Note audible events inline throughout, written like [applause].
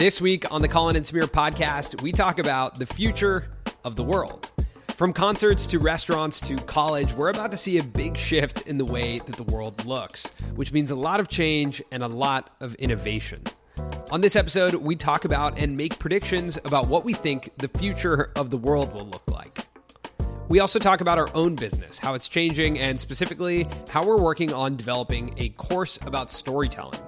This week on the Colin and Samir podcast, we talk about the future of the world. From concerts to restaurants to college, we're about to see a big shift in the way that the world looks, which means a lot of change and a lot of innovation. On this episode, we talk about and make predictions about what we think the future of the world will look like. We also talk about our own business, how it's changing, and specifically how we're working on developing a course about storytelling.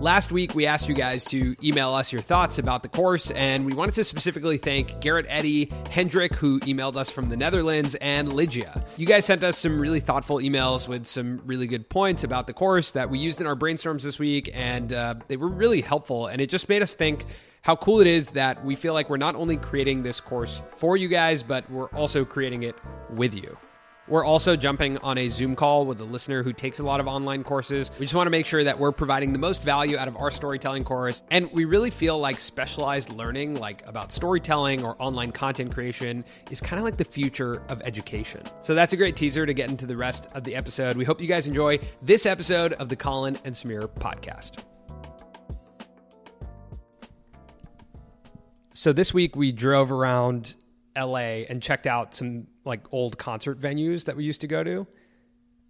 Last week, we asked you guys to email us your thoughts about the course, and we wanted to specifically thank Garrett Eddy, Hendrik, who emailed us from the Netherlands, and Lygia. You guys sent us some really thoughtful emails with some really good points about the course that we used in our brainstorms this week, and uh, they were really helpful. And it just made us think how cool it is that we feel like we're not only creating this course for you guys, but we're also creating it with you. We're also jumping on a Zoom call with a listener who takes a lot of online courses. We just want to make sure that we're providing the most value out of our storytelling course. And we really feel like specialized learning, like about storytelling or online content creation, is kind of like the future of education. So that's a great teaser to get into the rest of the episode. We hope you guys enjoy this episode of the Colin and Samir podcast. So this week we drove around LA and checked out some like old concert venues that we used to go to.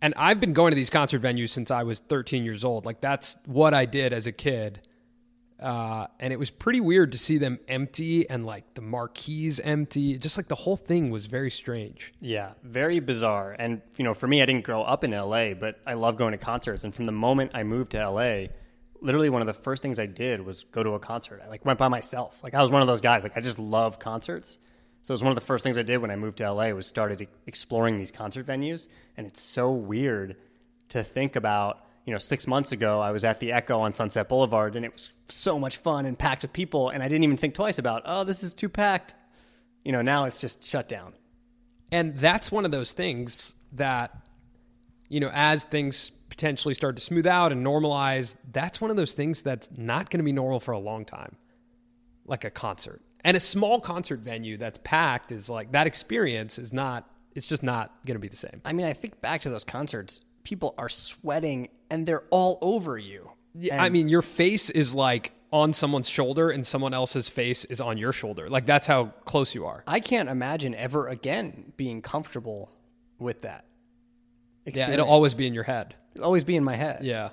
And I've been going to these concert venues since I was 13 years old. Like that's what I did as a kid. Uh, and it was pretty weird to see them empty and like the marquees empty. Just like the whole thing was very strange. Yeah, very bizarre. And you know, for me, I didn't grow up in LA, but I love going to concerts. And from the moment I moved to LA, literally one of the first things I did was go to a concert. I like went by myself. Like I was one of those guys. Like I just love concerts. So it was one of the first things I did when I moved to LA was started exploring these concert venues, and it's so weird to think about. You know, six months ago, I was at the Echo on Sunset Boulevard, and it was so much fun and packed with people, and I didn't even think twice about, oh, this is too packed. You know, now it's just shut down. And that's one of those things that, you know, as things potentially start to smooth out and normalize, that's one of those things that's not going to be normal for a long time, like a concert. And a small concert venue that's packed is like that experience is not, it's just not going to be the same. I mean, I think back to those concerts, people are sweating and they're all over you. Yeah, I mean, your face is like on someone's shoulder and someone else's face is on your shoulder. Like that's how close you are. I can't imagine ever again being comfortable with that. Yeah, it'll always be in your head. It'll always be in my head. Yeah.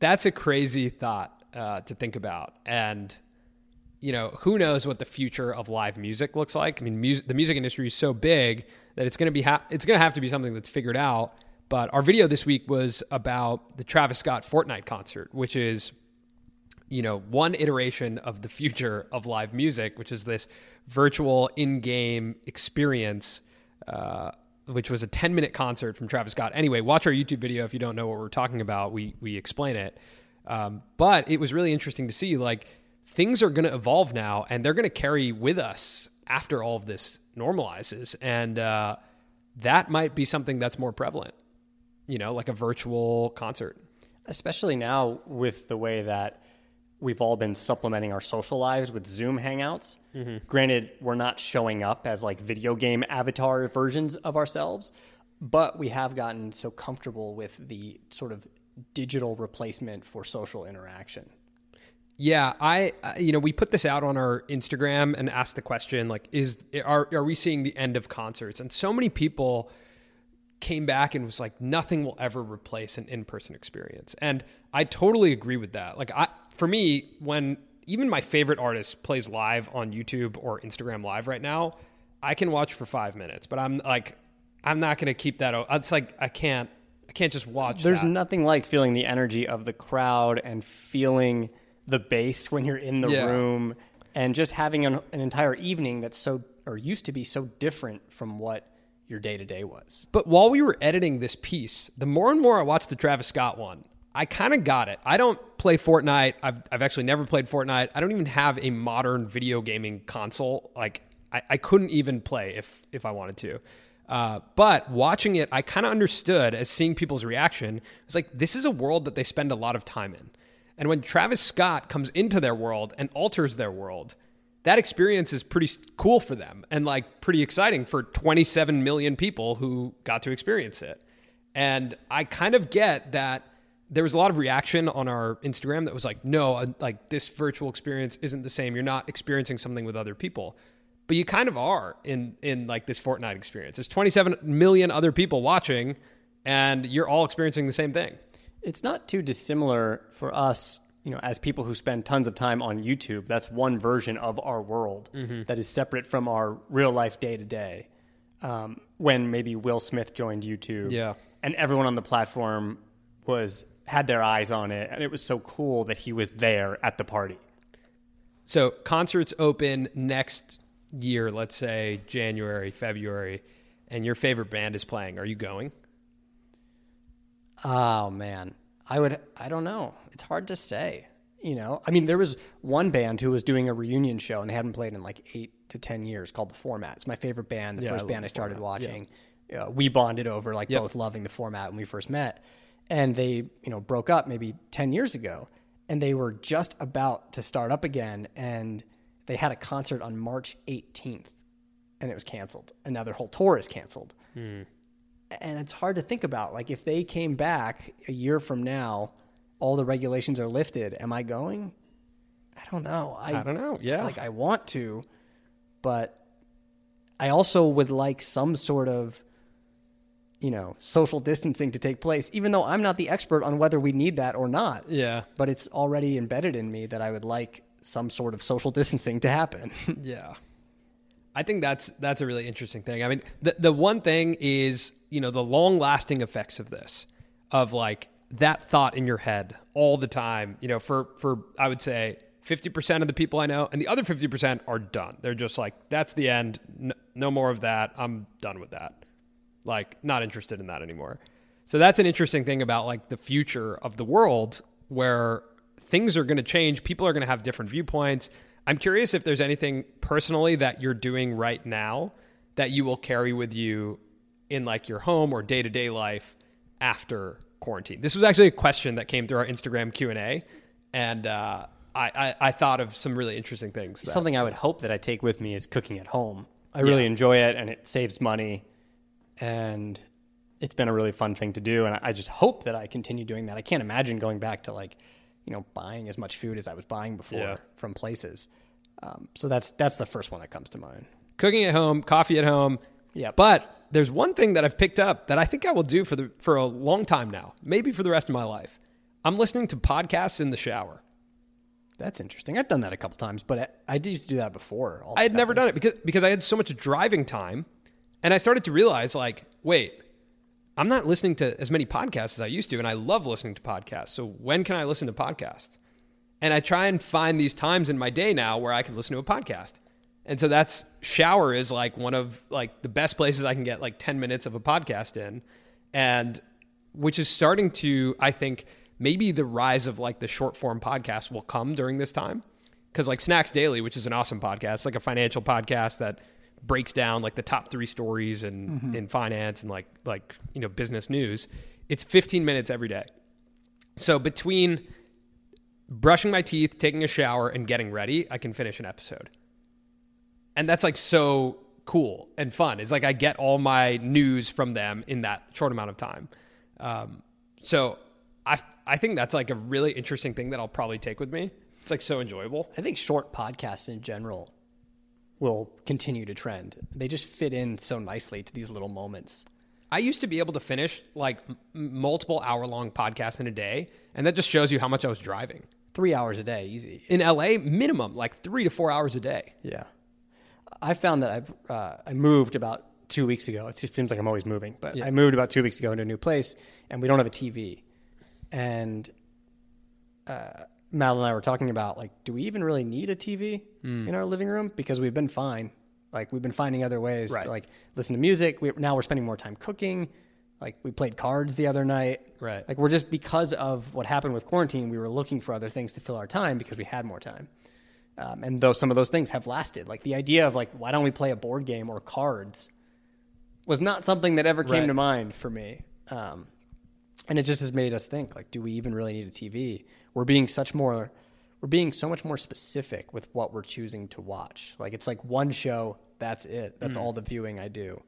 That's a crazy thought uh, to think about. And you know, who knows what the future of live music looks like? I mean, music, the music industry is so big that it's going to be ha- it's going to have to be something that's figured out. But our video this week was about the Travis Scott Fortnite concert, which is you know, one iteration of the future of live music, which is this virtual in-game experience uh, which was a 10 minute concert from Travis Scott. Anyway, watch our YouTube video if you don't know what we're talking about. We we explain it. Um, but it was really interesting to see like things are going to evolve now and they're going to carry with us after all of this normalizes. And uh, that might be something that's more prevalent, you know, like a virtual concert. Especially now with the way that we've all been supplementing our social lives with Zoom hangouts. Mm-hmm. Granted, we're not showing up as like video game avatar versions of ourselves, but we have gotten so comfortable with the sort of digital replacement for social interaction. Yeah, I uh, you know we put this out on our Instagram and asked the question like is are are we seeing the end of concerts? And so many people came back and was like nothing will ever replace an in-person experience. And I totally agree with that. Like I for me when even my favorite artist plays live on YouTube or Instagram live right now, I can watch for 5 minutes, but I'm like I'm not going to keep that it's like I can't I can't just watch There's that. nothing like feeling the energy of the crowd and feeling the bass when you're in the yeah. room and just having an, an entire evening that's so or used to be so different from what your day to day was. But while we were editing this piece, the more and more I watched the Travis Scott one, I kind of got it. I don't play Fortnite. I've, I've actually never played Fortnite. I don't even have a modern video gaming console. Like I, I couldn't even play if if I wanted to. Uh, but watching it, I kind of understood as seeing people's reaction. It's like this is a world that they spend a lot of time in. And when Travis Scott comes into their world and alters their world, that experience is pretty cool for them and like pretty exciting for 27 million people who got to experience it. And I kind of get that there was a lot of reaction on our Instagram that was like, no, uh, like this virtual experience isn't the same. You're not experiencing something with other people. But you kind of are in in like this Fortnite experience. There's 27 million other people watching and you're all experiencing the same thing. It's not too dissimilar for us, you know, as people who spend tons of time on YouTube. That's one version of our world that is separate from our real life day to day. Um, When maybe Will Smith joined YouTube, Yeah. and everyone on the platform was had their eyes on it, and it was so cool that he was there at the party. So concerts open next year, let's say January, February, and your favorite band is playing. Are you going? Oh man, I would. I don't know. It's hard to say. You know, I mean, there was one band who was doing a reunion show, and they hadn't played in like eight to ten years, called the Format. It's my favorite band. The Yeah, first love band I started Format. Yeah. watching. Uh, we bonded over like Yep. both loving the Format when we first met, and they you know broke up maybe ten years ago, and they were just about to start up again, and they had a concert on March 18th, and it was canceled, and now their whole tour is canceled and it's hard to think about. Like if they came back a year from now, all the regulations are lifted. Am I going? I don't know. I, I don't know. Yeah. Like I want to, but I also would like some sort of, you know, social distancing to take place, even though I'm not the expert on whether we need that or not. yeah. But it's already embedded in me that I would like some sort of social distancing to happen. [laughs] Yeah. I think that's that's a really interesting thing. I mean, the the one thing is, you know, the long lasting effects of this, of like that thought in your head all the time. You know, for for I would say fifty percent of the people I know, and the other fifty percent are done. They're just like, that's the end. No, no more of that. I'm done with that. Like, not interested in that anymore. So that's an interesting thing about like the future of the world where things are going to change. People are going to have different viewpoints. I'm curious if there's anything personally that you're doing right now that you will carry with you in like your home or day to day life after quarantine. This was actually a question that came through our Instagram Q and A, and uh, I, I I thought of some really interesting things. That, Something I would hope that I take with me is cooking at home. I really enjoy it and it saves money and it's been a really fun thing to do and I just hope that I continue doing that. I can't imagine going back to like, you know, buying as much food as I was buying before Yeah. from places. Um, so that's that's the first one that comes to mind. cooking at home, coffee at home. Yeah. But there's one thing that I've picked up that I think I will do for the for a long time now, maybe for the rest of my life. I'm listening to podcasts in the shower. That's interesting. I've done that a couple times, but I, I did used to do that before. I had never done it because because I had so much driving time, and I started to realize like, wait, I'm not listening to as many podcasts as I used to, and I love listening to podcasts. So when can I listen to podcasts? And I try and find these times in my day now where I can listen to a podcast. And so that's shower is like one of like the best places I can get like 10 minutes of a podcast in. And which is starting to, I think, maybe the rise of like the short form podcast will come during this time. Cause like Snacks Daily, which is an awesome podcast, like a financial podcast that breaks down like the top three stories in, in finance and like like you know business news. It's 15 minutes every day. So between brushing my teeth, taking a shower, and getting ready, I can finish an episode. And that's like so cool and fun. It's like I get all my news from them in that short amount of time. Um, so I I think that's like a really interesting thing that I'll probably take with me. It's like so enjoyable. I think short podcasts in general will continue to trend. They just fit in so nicely to these little moments. I used to be able to finish like m- multiple hour long podcasts in a day, and that just shows you how much I was driving. Three hours a day, easy. In LA, minimum like three to four hours a day. Yeah. I found that I've uh, I moved about two weeks ago. It just seems like I'm always moving, but I moved about two weeks ago into a new place, and we don't have a TV. And uh, Mal and I were talking about like, do we even really need a TV Hmm. in our living room? Because we've been fine. Like we've been finding other ways Right. to like listen to music. We, now we're spending more time cooking. Like we played cards the other night. Right. Like we're just because of what happened with quarantine, we were looking for other things to fill our time because we had more time. Um, and though some of those things have lasted, like the idea of like, why don't we play a board game or cards, was not something that ever came Right. to mind for me. Um, and it just has made us think like, do we even really need a TV? We're being such more, we're being so much more specific with what we're choosing to watch. Like it's like one show, that's it. That's mm. all the viewing I do.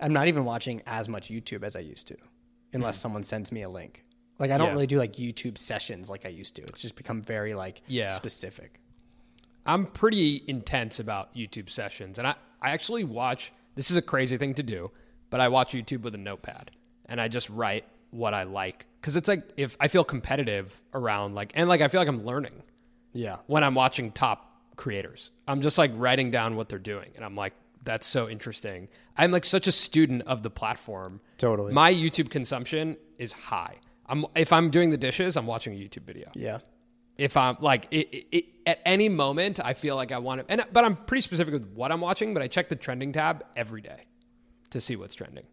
I'm not even watching as much YouTube as I used to, unless mm. someone sends me a link. Like I don't Yeah. really do like YouTube sessions like I used to. It's just become very like Yeah. specific. I'm pretty intense about YouTube sessions, and I, I actually watch. This is a crazy thing to do, but I watch YouTube with a notepad, and I just write what I like because it's like if I feel competitive around like, and like I feel like I'm learning Yeah. when I'm watching top creators. I'm just like writing down what they're doing, and I'm like, that's so interesting. I'm like such a student of the platform. Totally. My YouTube consumption is high. I'm if I'm doing the dishes, I'm watching a YouTube video Yeah. if I'm like it, it, it, at any moment I feel like I want to and but I'm pretty specific with what I'm watching but I check the trending tab every day to see what's trending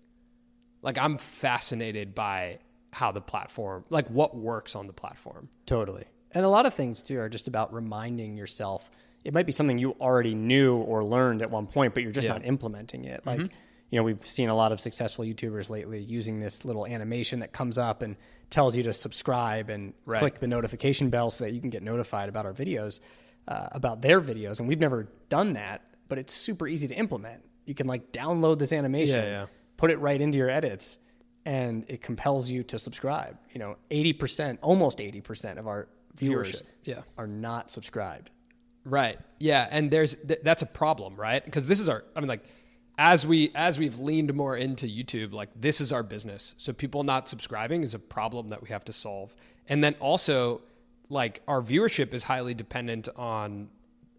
like I'm fascinated by how the platform like what works on the platform Totally. And a lot of things too are just about reminding yourself. It might be something you already knew or learned at one point, but you're just Yeah. Mm-hmm. not implementing it. Like, you know, we've seen a lot of successful YouTubers lately using this little animation that comes up and tells you to subscribe and Right. click the notification bell so that you can get notified about our videos, uh, about their videos. And we've never done that, but it's super easy to implement. You can like download this animation, Yeah, yeah. Put it right into your edits and it compels you to subscribe. You know, 80%, almost 80% of our viewers Viewership, yeah. are not subscribed. Right. Yeah, and there's th- that's a problem, right? Because this is our I mean like as we as we've leaned more into YouTube, like this is our business. So people not subscribing is a problem that we have to solve. And then also like our viewership is highly dependent on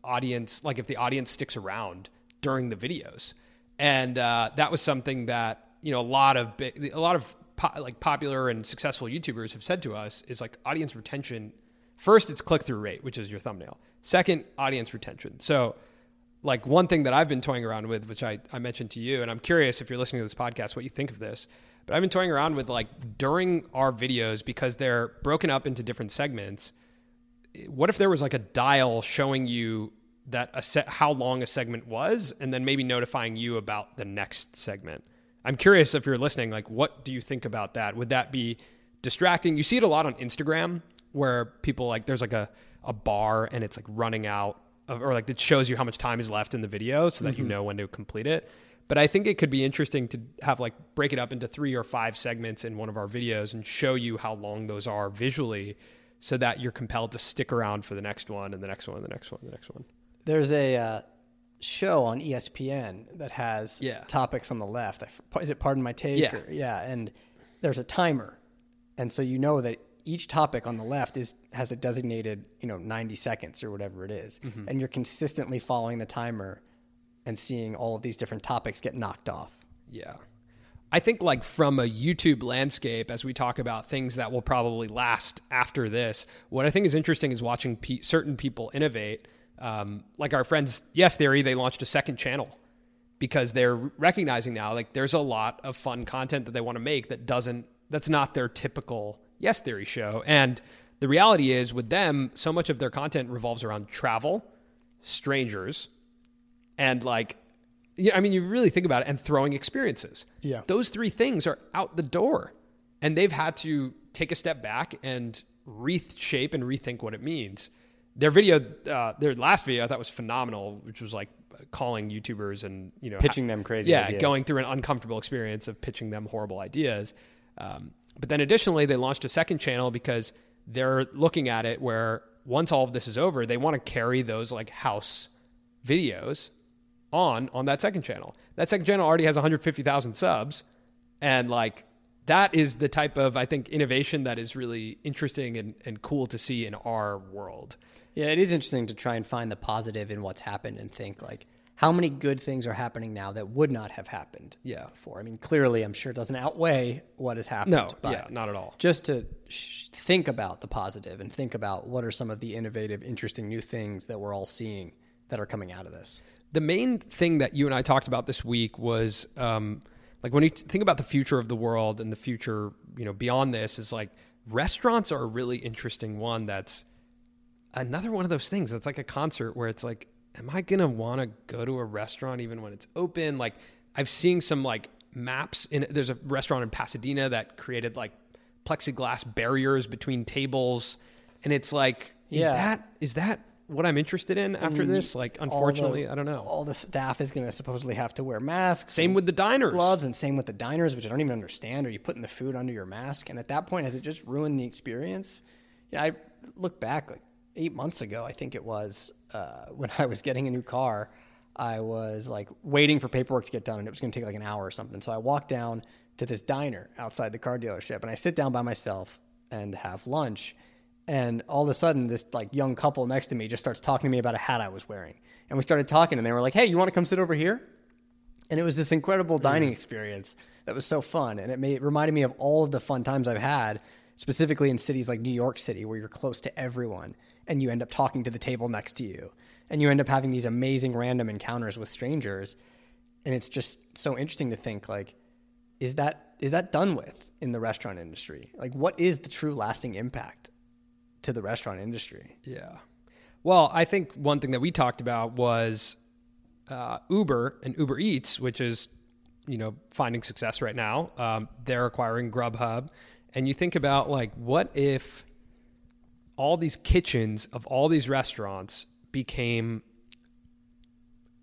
audience like if the audience sticks around during the videos. And uh, that was something that, you know, a lot of a lot of po- like popular and successful YouTubers have said to us is like audience retention First, it's click through rate, which is your thumbnail. Second, audience retention. So, like one thing that I've been toying around with, which I, I mentioned to you, and I'm curious if you're listening to this podcast, what you think of this. But I've been toying around with like during our videos because they're broken up into different segments. What if there was like a dial showing you that a set how long a segment was, and then maybe notifying you about the next segment? I'm curious if you're listening. Like, what do you think about that? Would that be distracting? You see it a lot on Instagram where people like there's like a, a bar and it's like running out of, or like it shows you how much time is left in the video so that you mm-hmm. know when to complete it. But I think it could be interesting to have like break it up into three or five segments in one of our videos and show you how long those are visually so that you're compelled to stick around for the next one and the next one and the next one and the next one. There's a uh, show on ESPN that has Yeah. topics on the left. Is it Pardon My Take? Yeah. Or- yeah. And there's a timer. And so you know that each topic on the left is has a designated, you know, 90 seconds or whatever it is. Mm-hmm. And you're consistently following the timer and seeing all of these different topics get knocked off. Yeah. I think like from a YouTube landscape, as we talk about things that will probably last after this, what I think is interesting is watching pe- certain people innovate. Um, like our friends, Yes Theory, they launched a second channel because they're recognizing now like there's a lot of fun content that they want to make that doesn't that's not their typical Yes Theory show. And the reality is with them, so much of their content revolves around travel, strangers, and like yeah, I mean, you really think about it, and throwing experiences. Yeah. those three things are out the door, and they've had to take a step back and reshape and rethink what it means. Their video, uh, their last video, I thought was phenomenal, which was like calling YouTubers and you know Pitching them crazy yeah, ideas. going through an uncomfortable experience of pitching them horrible ideas. Um, but then additionally, they launched a second channel because they're looking at it where once all of this is over, they want to carry those like house videos on on that second channel. That second channel already has 150,000 subs and like that is the type of I think innovation that is really interesting and, and cool to see in our world. Yeah, it is interesting to try and find the positive in what's happened and think like how many good things are happening now that would not have happened Yeah. before. I mean, clearly, I'm sure it doesn't outweigh what has happened. No, but yeah, not at all. Just to sh- think about the positive and think about what are some of the innovative, interesting new things that we're all seeing that are coming out of this. The main thing that you and I talked about this week was um, like when you think about the future of the world and the future, you know, beyond this is like restaurants are a really interesting one. That's another one of those things. That's like a concert where it's like, am I gonna want to go to a restaurant even when it's open? Like I've seen some like maps in. There's a restaurant in Pasadena that created like plexiglass barriers between tables, and it's like, is Yeah. that is that what I'm interested in after this? Like, All the- unfortunately, I don't know. All the staff is going to supposedly have to wear masks. Same with the diners. gloves, and same with the diners, which I don't even understand. Are you putting the food under your mask? And at that point, has it just ruined the experience? Yeah, I look back like eight months ago, I think it was uh, [laughs] when I was getting a new car. I was like waiting for paperwork to get done, and it was going to take like an hour or something. So I walked down to this diner outside the car dealership, and I sit down by myself and have lunch. And all of a sudden, this like young couple next to me just starts talking to me about a hat I was wearing, and we started talking, and they were like, "Hey, you want to come sit over here?" and it was this incredible dining experience that was so fun and it made, it reminded me of all of the fun times i've had specifically in cities like new york city where you're close to everyone and you end up talking to the table next to you and you end up having these amazing random encounters with strangers and it's just so interesting to think like is that is that done with in the restaurant industry? Like what is the true lasting impact to the restaurant industry Yeah. Well, I think one thing that we talked about was uh, Uber and Uber Eats, which is, you know, finding success right now. Um, they're acquiring Grubhub. And you think about, like, what if all these kitchens of all these restaurants became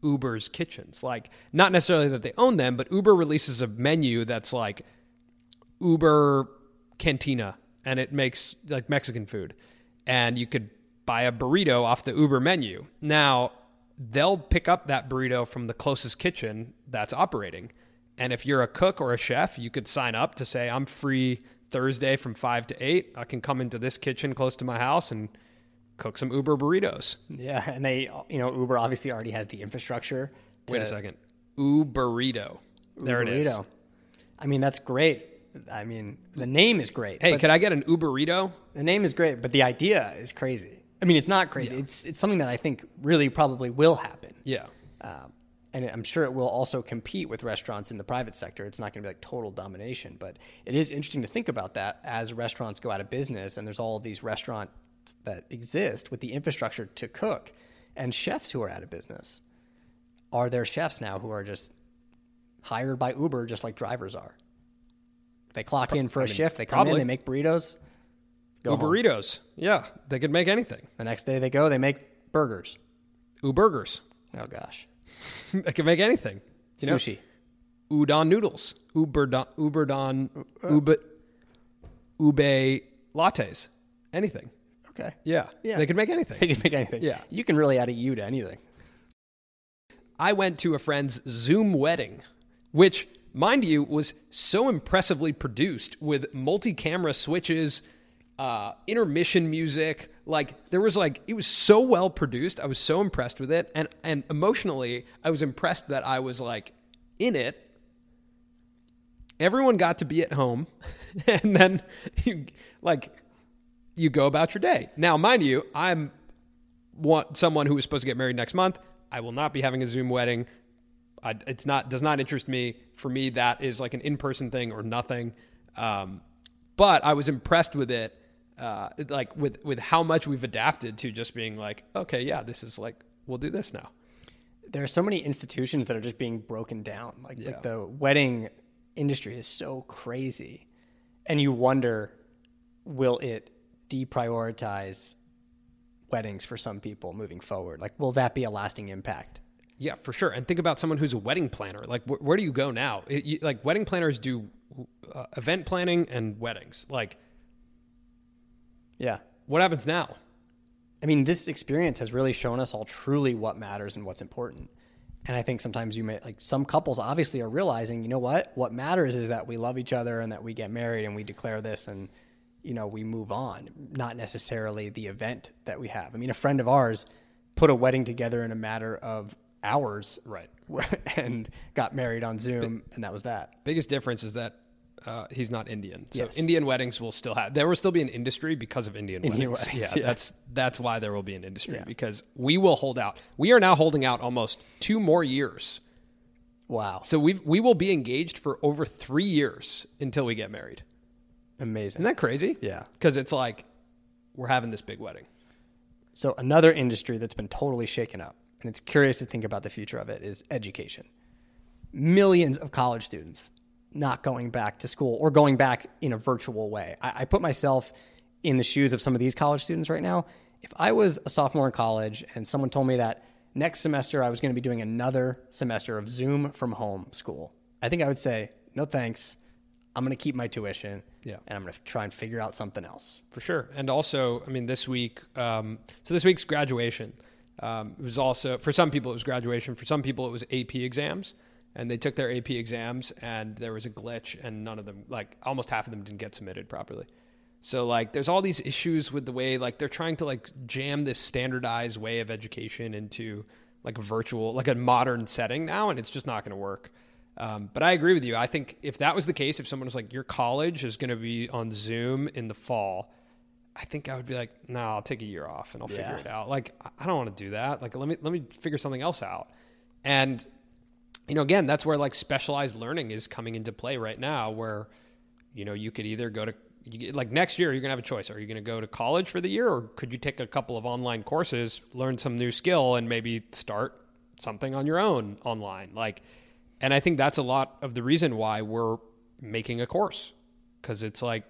Uber's kitchens? Like, not necessarily that they own them, but Uber releases a menu that's like Uber Cantina and it makes like Mexican food. And you could buy a burrito off the Uber menu. Now, they'll pick up that burrito from the closest kitchen that's operating. And if you're a cook or a chef, you could sign up to say, I'm free Thursday from 5 to 8. I can come into this kitchen close to my house and cook some Uber burritos. yeah and they you know uber obviously already has the infrastructure Wait a second. Uber Uberito. There it is. burrito. I mean, that's great. I mean, the name is great. Hey, could I get an Uberito? the name is great, but the idea is crazy. I mean, it's not crazy. It's it's something that I think really probably will happen. Yeah. Um, and I'm sure it will also compete with restaurants in the private sector. It's not going to be like total domination, but it is interesting to think about that as restaurants go out of business and there's all these restaurants that exist with the infrastructure to cook and chefs who are out of business. Are there chefs now who are just hired by Uber just like drivers are? They clock in for a shift, they come probably. in, they make burritos. Go home. Uberitos. Yeah. They could make anything. The next day they go, they make burgers. Uburgers. Oh gosh. [laughs] they can make anything. You know? Sushi. Udon noodles. Uberdon, Uberdon, uh, uh. Ube, Ube lattes. Anything. Okay. Yeah. Yeah. They can make anything. They can make anything. Yeah. You can really add a U to anything. I went to a friend's Zoom wedding, which, mind you, was so impressively produced with multi camera switches, uh, intermission music. Like, there was like, it was so well produced. I was so impressed with it. And, and emotionally, I was impressed that I was like in it. Everyone got to be at home. [laughs] and then, you, like, you go about your day. Now, mind you, I'm want someone who is supposed to get married next month. I will not be having a Zoom wedding. I, it's not does not interest me. For me, that is like an in person thing or nothing. Um, but I was impressed with it, uh, like with with how much we've adapted to just being like, okay, yeah, this is like we'll do this now. There are so many institutions that are just being broken down. Like, Yeah. like the wedding industry is so crazy. And you wonder, will it deprioritize weddings for some people moving forward? Like, will that be a lasting impact? Yeah, for sure. And think about someone who's a wedding planner. Like, wh- where do you go now? It, you, like, wedding planners do uh, event planning and weddings. Like, Yeah. what happens now? I mean, this experience has really shown us all truly what matters and what's important. And I think sometimes you may, like, some couples obviously are realizing, you know what? What matters is that we love each other and that we get married and we declare this and, you know, we move on, not necessarily the event that we have. I mean, a friend of ours put a wedding together in a matter of hours. Right. [laughs] And got married on Zoom, and that was that. Biggest difference is that uh, he's not Indian. So Yes. Indian weddings will still have. There will still be an industry because of Indian, Indian weddings. weddings, yeah, [laughs] yeah. that's that's why there will be an industry Yeah. because we will hold out. We are now holding out almost two more years. Wow. So we we will be engaged for over three years until we get married. Amazing. Isn't that crazy? Yeah. Because it's like we're having this big wedding. So another industry that's been totally shaken up, and it's curious to think about the future of it, is education. Millions of college students not going back to school or going back in a virtual way. I, I put myself in the shoes of some of these college students right now, if I was a sophomore in college and someone told me that next semester I was going to be doing another semester of Zoom from home school, I think I would say, no thanks. I'm going to keep my tuition. Yeah. And I'm going to try and figure out something else. For sure. And also, I mean, this week, um, so this week's graduation. Um, it was also, for some people, it was graduation. For some people, it was AP exams. And they took their AP exams, and there was a glitch, and none of them, like almost half of them, didn't get submitted properly. So like there's all these issues with the way like they're trying to like jam this standardized way of education into like a virtual like a modern setting now and it's just not going to work. Um, but I agree with you. I think if that was the case, if someone was like your college is going to be on Zoom in the fall, I think I would be like, no, nah, I'll take a year off and I'll figure it out. Like I don't want to do that. Like let me let me figure something else out. And you know, again, that's where like specialized learning is coming into play right now, where you know you could either go to you, like next year you're gonna have a choice. Are you gonna go to college for the year, or could you take a couple of online courses, learn some new skill, and maybe start something on your own online? Like, and I think that's a lot of the reason why we're making a course because it's like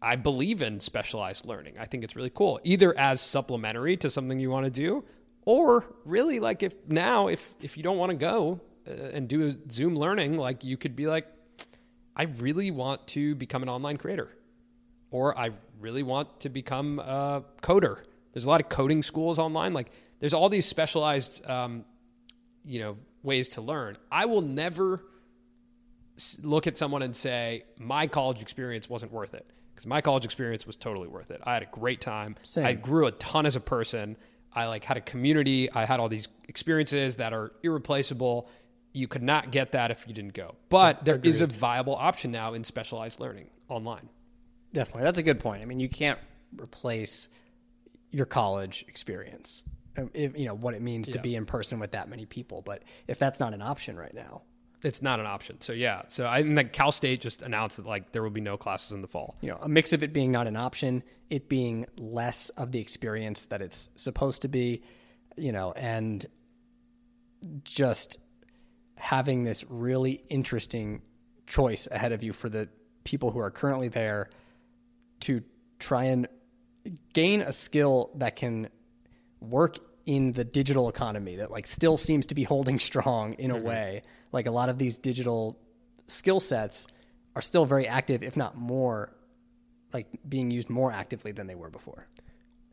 I believe in specialized learning. I think it's really cool, either as supplementary to something you want to do, or really like if now if if you don't want to go uh, and do Zoom learning, like you could be like, I really want to become an online creator, or I really want to become a coder. There's a lot of coding schools online. Like there's all these specialized, um, you know, ways to learn. I will never look at someone and say my college experience wasn't worth it because my college experience was totally worth it. I had a great time. Same. I grew a ton as a person. I like had a community. I had all these experiences that are irreplaceable. You could not get that if you didn't go. But there is a viable option now in specialized learning online. Definitely. That's a good point. I mean, you can't replace your college experience. Um, If, you know what it means to be in person with that many people, but if that's not an option right now, It's not an option. So yeah. So I think like Cal State just announced that like there will be no classes in the fall. you know, a mix of it being not an option, it being less of the experience that it's supposed to be, you know, and just having this really interesting choice ahead of you for the people who are currently there to try and gain a skill that can work in the digital economy that like still seems to be holding [laughs] strong in a mm-hmm. way like a lot of these digital skill sets are still very active if not more like being used more actively than they were before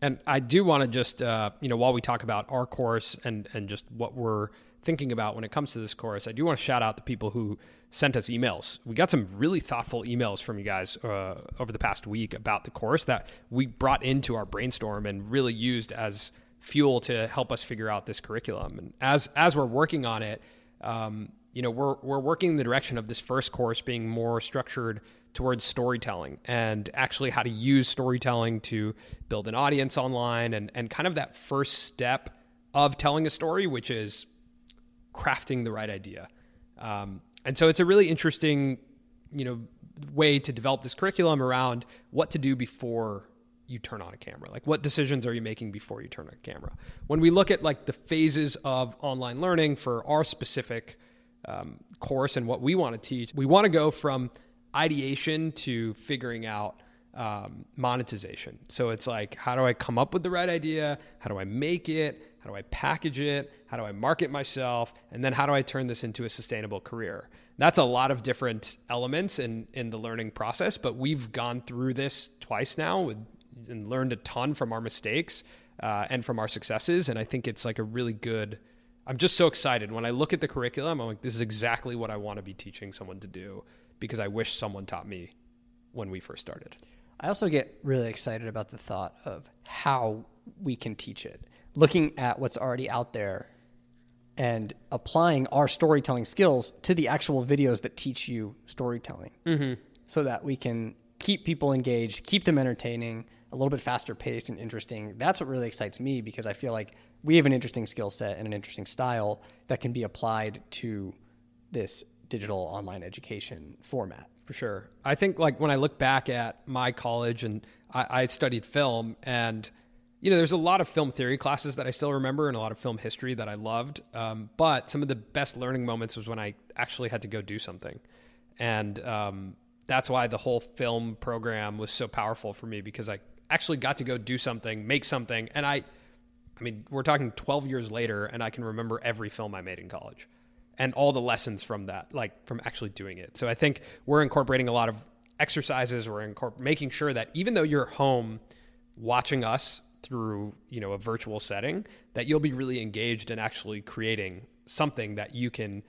And I do want to just, uh, you know, while we talk about our course and, and just what we're thinking about when it comes to this course, I do want to shout out the people who sent us emails. We got some really thoughtful emails from you guys uh, over the past week about the course that we brought into our brainstorm and really used as fuel to help us figure out this curriculum. And as as we're working on it, um, you know, we're we're working in the direction of this first course being more structured towards storytelling and actually how to use storytelling to build an audience online and and kind of that first step of telling a story, which is crafting the right idea. Um, and so it's a really interesting, you know, way to develop this curriculum around what to do before you turn on a camera. Like what decisions are you making before you turn on a camera? When we look at like the phases of online learning for our specific um, course and what we want to teach, we want to go from ideation to figuring out um, monetization. So it's like, how do I come up with the right idea? How do I make it? How do I package it? How do I market myself? And then how do I turn this into a sustainable career? That's a lot of different elements in, in the learning process, but we've gone through this twice now with, and learned a ton from our mistakes uh, and from our successes. And I think it's like a really good, I'm just so excited. When I look at the curriculum, I'm like, this is exactly what I want to be teaching someone to do because I wish someone taught me when we first started. I also get really excited about the thought of how we can teach it. Looking at what's already out there and applying our storytelling skills to the actual videos that teach you storytelling mm-hmm. so that we can keep people engaged, keep them entertaining, a little bit faster paced and interesting. That's what really excites me because I feel like we have an interesting skill set and an interesting style that can be applied to this digital online education format. for sure. I think like when I look back at my college and I, I studied film and you know, there's a lot of film theory classes that I still remember and a lot of film history that I loved. Um, but some of the best learning moments was when I actually had to go do something. And um, that's why the whole film program was so powerful for me because I, actually got to go do something, make something, and I, I mean, we're talking 12 years later, and I can remember every film I made in college, and all the lessons from that, like from actually doing it. So I think we're incorporating a lot of exercises. We're incorpor- making sure that even though you're home watching us through you know a virtual setting, that you'll be really engaged in actually creating something that you can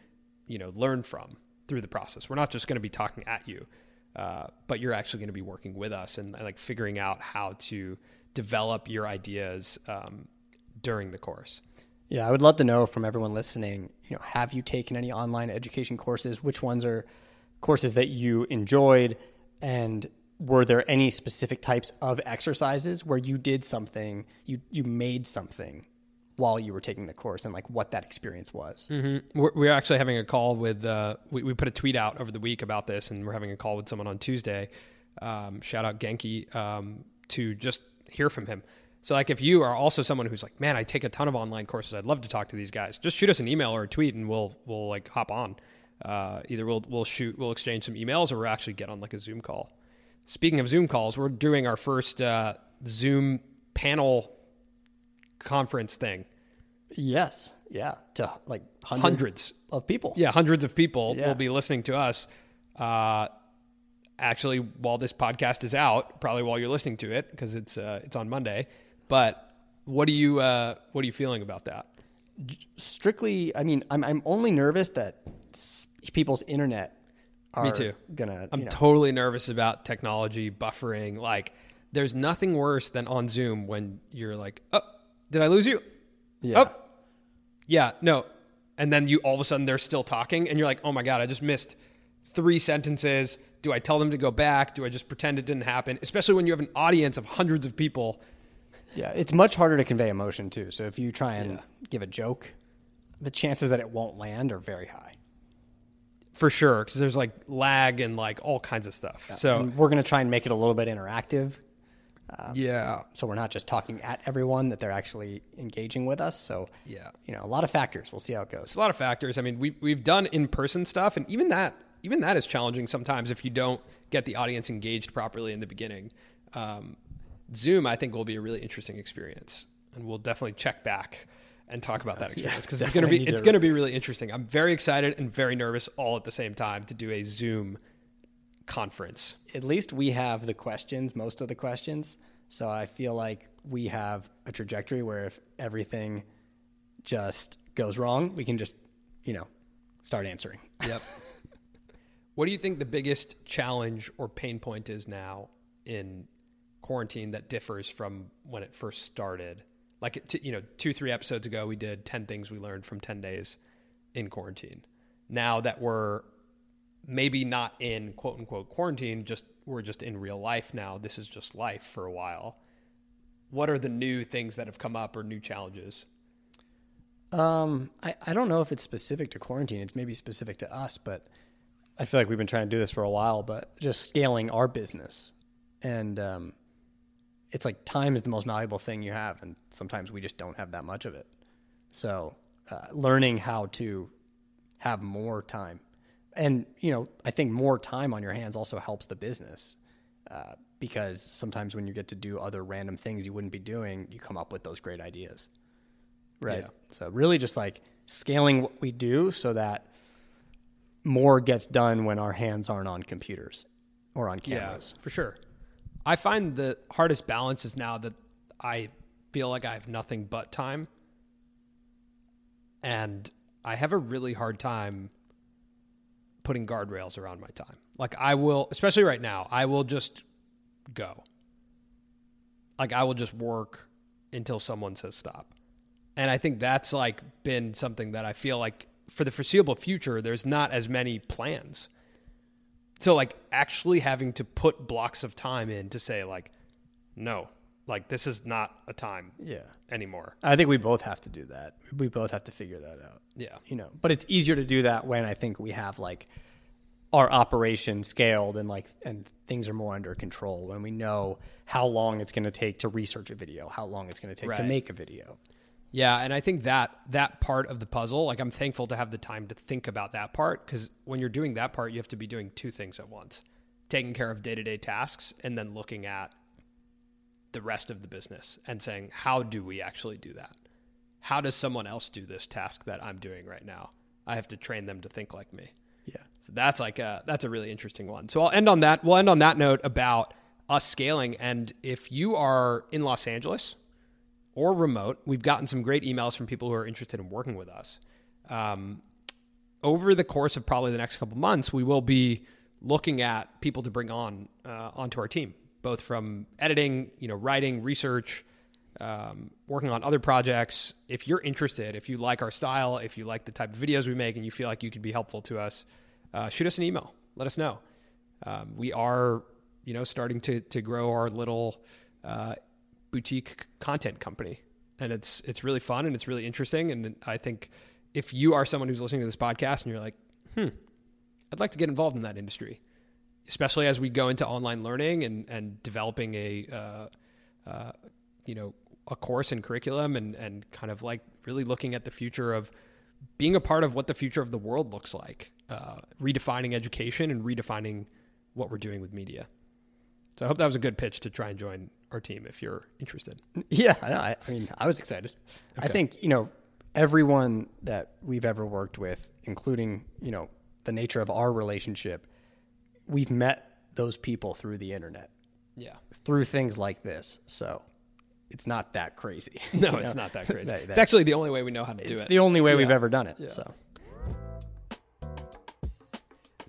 you know learn from through the process. We're not just going to be talking at you, uh, but you're actually going to be working with us and, and, like figuring out how to develop your ideas um, during the course. Yeah, I would love to know from everyone listening. You know, have you taken any online education courses? Which ones are courses that you enjoyed, and were there any specific types of exercises where you did something, you you made something while you were taking the course and like what that experience was. Mm-hmm. We're, we're, actually having a call with, uh, we, we, put a tweet out over the week about this and we're having a call with someone on Tuesday. Um, shout out Genki um, to just hear from him. So like if you are also someone who's like, man, I take a ton of online courses. I'd love to talk to these guys. Just shoot us an email or a tweet and we'll, we'll like hop on. Uh, either we'll, we'll shoot, we'll exchange some emails or we'll actually get on like a Zoom call. Speaking of Zoom calls, we're doing our first uh, Zoom panel conference thing. Yes. Yeah. To like hundreds, hundreds. of people. Yeah, hundreds of people yeah. will be listening to us. Uh, actually, while this podcast is out, probably while you're listening to it because it's uh, it's on Monday. But what do you uh, what are you feeling about that? Strictly, I mean, I'm I'm only nervous that people's internet. Me too. Gonna. I'm know. totally nervous about technology buffering. Like, there's nothing worse than on Zoom when you're like, "Oh, did I lose you?" Yeah. Oh, yeah, no. And then you all of a sudden they're still talking and you're like, oh my God, I just missed three sentences. Do I tell them to go back? Do I just pretend it didn't happen? Especially when you have an audience of hundreds of people. Yeah, it's much harder to convey emotion too. So if you try and yeah. give a joke, the chances that it won't land are very high. For sure, because there's like lag and like all kinds of stuff. Yeah. So and we're going to try and make it a little bit interactive um, yeah. So we're not just talking at everyone; that they're actually engaging with us. So yeah, you know, a lot of factors. We'll see how it goes. It's a lot of factors. I mean, we we've done in person stuff, and even that even that is challenging sometimes if you don't get the audience engaged properly in the beginning. Um, Zoom, I think, will be a really interesting experience, and we'll definitely check back and talk about that [laughs] experience because yeah, it's going to be it's going to be really interesting. I'm very excited and very nervous all at the same time to do a Zoom conference. At least we have the questions, most of the questions. So I feel like we have a trajectory where if everything just goes wrong, we can just, you know, start answering. Yep. [laughs] what do you think the biggest challenge or pain point is now in quarantine that differs from when it first started? Like, you know, two, three episodes ago, we did 10 things we learned from 10 days in quarantine. Now that we're maybe not in quote unquote quarantine, just we're just in real life now. This is just life for a while. What are the new things that have come up or new challenges? Um, I, I don't know if it's specific to quarantine. It's maybe specific to us, but I feel like we've been trying to do this for a while, but just scaling our business. And um, it's like time is the most valuable thing you have. And sometimes we just don't have that much of it. So uh, learning how to have more time and you know, I think more time on your hands also helps the business uh, because sometimes when you get to do other random things you wouldn't be doing, you come up with those great ideas. Right. Yeah. So really, just like scaling what we do so that more gets done when our hands aren't on computers or on cameras. Yeah, for sure. I find the hardest balance is now that I feel like I have nothing but time. And I have a really hard time putting guardrails around my time. Like I will, especially right now, I will just go. Like I will just work until someone says stop. And I think that's like been something that I feel like for the foreseeable future, there's not as many plans. So like actually having to put blocks of time in to say like, no, like this is not a time yeah anymore. I think we both have to do that. We both have to figure that out. Yeah. You know, but it's easier to do that when I think we have like our operation scaled and like and things are more under control when we know how long it's going to take to research a video, how long it's going to take right. to make a video. Yeah, and I think that that part of the puzzle, like I'm thankful to have the time to think about that part cuz when you're doing that part, you have to be doing two things at once. Taking care of day-to-day tasks and then looking at the rest of the business and saying, how do we actually do that? How does someone else do this task that I'm doing right now? I have to train them to think like me. Yeah. So that's like a that's a really interesting one. So I'll end on that. We'll end on that note about us scaling. And if you are in Los Angeles or remote, we've gotten some great emails from people who are interested in working with us. Um, over the course of probably the next couple months, we will be looking at people to bring on uh, onto our team, both from editing, you know, writing, research, um, working on other projects. If you're interested, if you like our style, if you like the type of videos we make, and you feel like you could be helpful to us, uh, shoot us an email. Let us know. Um, we are, you know, starting to to grow our little uh, boutique content company, and it's it's really fun and it's really interesting. And I think if you are someone who's listening to this podcast and you're like, hmm, I'd like to get involved in that industry, especially as we go into online learning and and developing a uh, uh, you know a course and curriculum and and kind of like really looking at the future of being a part of what the future of the world looks like, uh, redefining education and redefining what we're doing with media. So I hope that was a good pitch to try and join our team if you're interested. [laughs] Yeah, I, I mean, I was excited. I think you know everyone that we've ever worked with, including you know the nature of our relationship, we've met those people through the internet, Yeah. through things like this. So it's not that crazy. No, [laughs] you it's not that [laughs] crazy. That- it's actually the only way we know how to do it. it's the only way we've ever done it. Yeah. So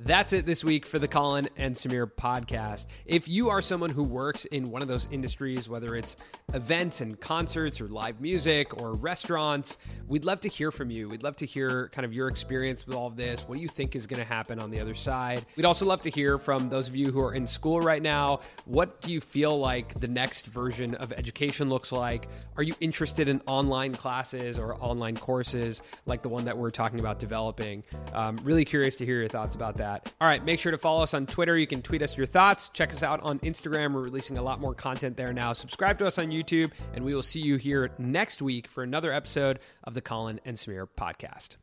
That's it this week for the Colin and Samir podcast. If you are someone who works in one of those industries, whether it's events and concerts or live music or restaurants, we'd love to hear from you. We'd love to hear kind of your experience with all of this. What do you think is going to happen on the other side? We'd also love to hear from those of you who are in school right now. What do you feel like the next version of education looks like? Are you interested in online classes or online courses like the one that we're talking about developing? Um, really curious to hear your thoughts about that. All right, make sure to follow us on Twitter. You can tweet us your thoughts. Check us out on Instagram. We're releasing a lot more content there now. Subscribe to us on YouTube, and we will see you here next week for another episode of the Colin and Samir podcast.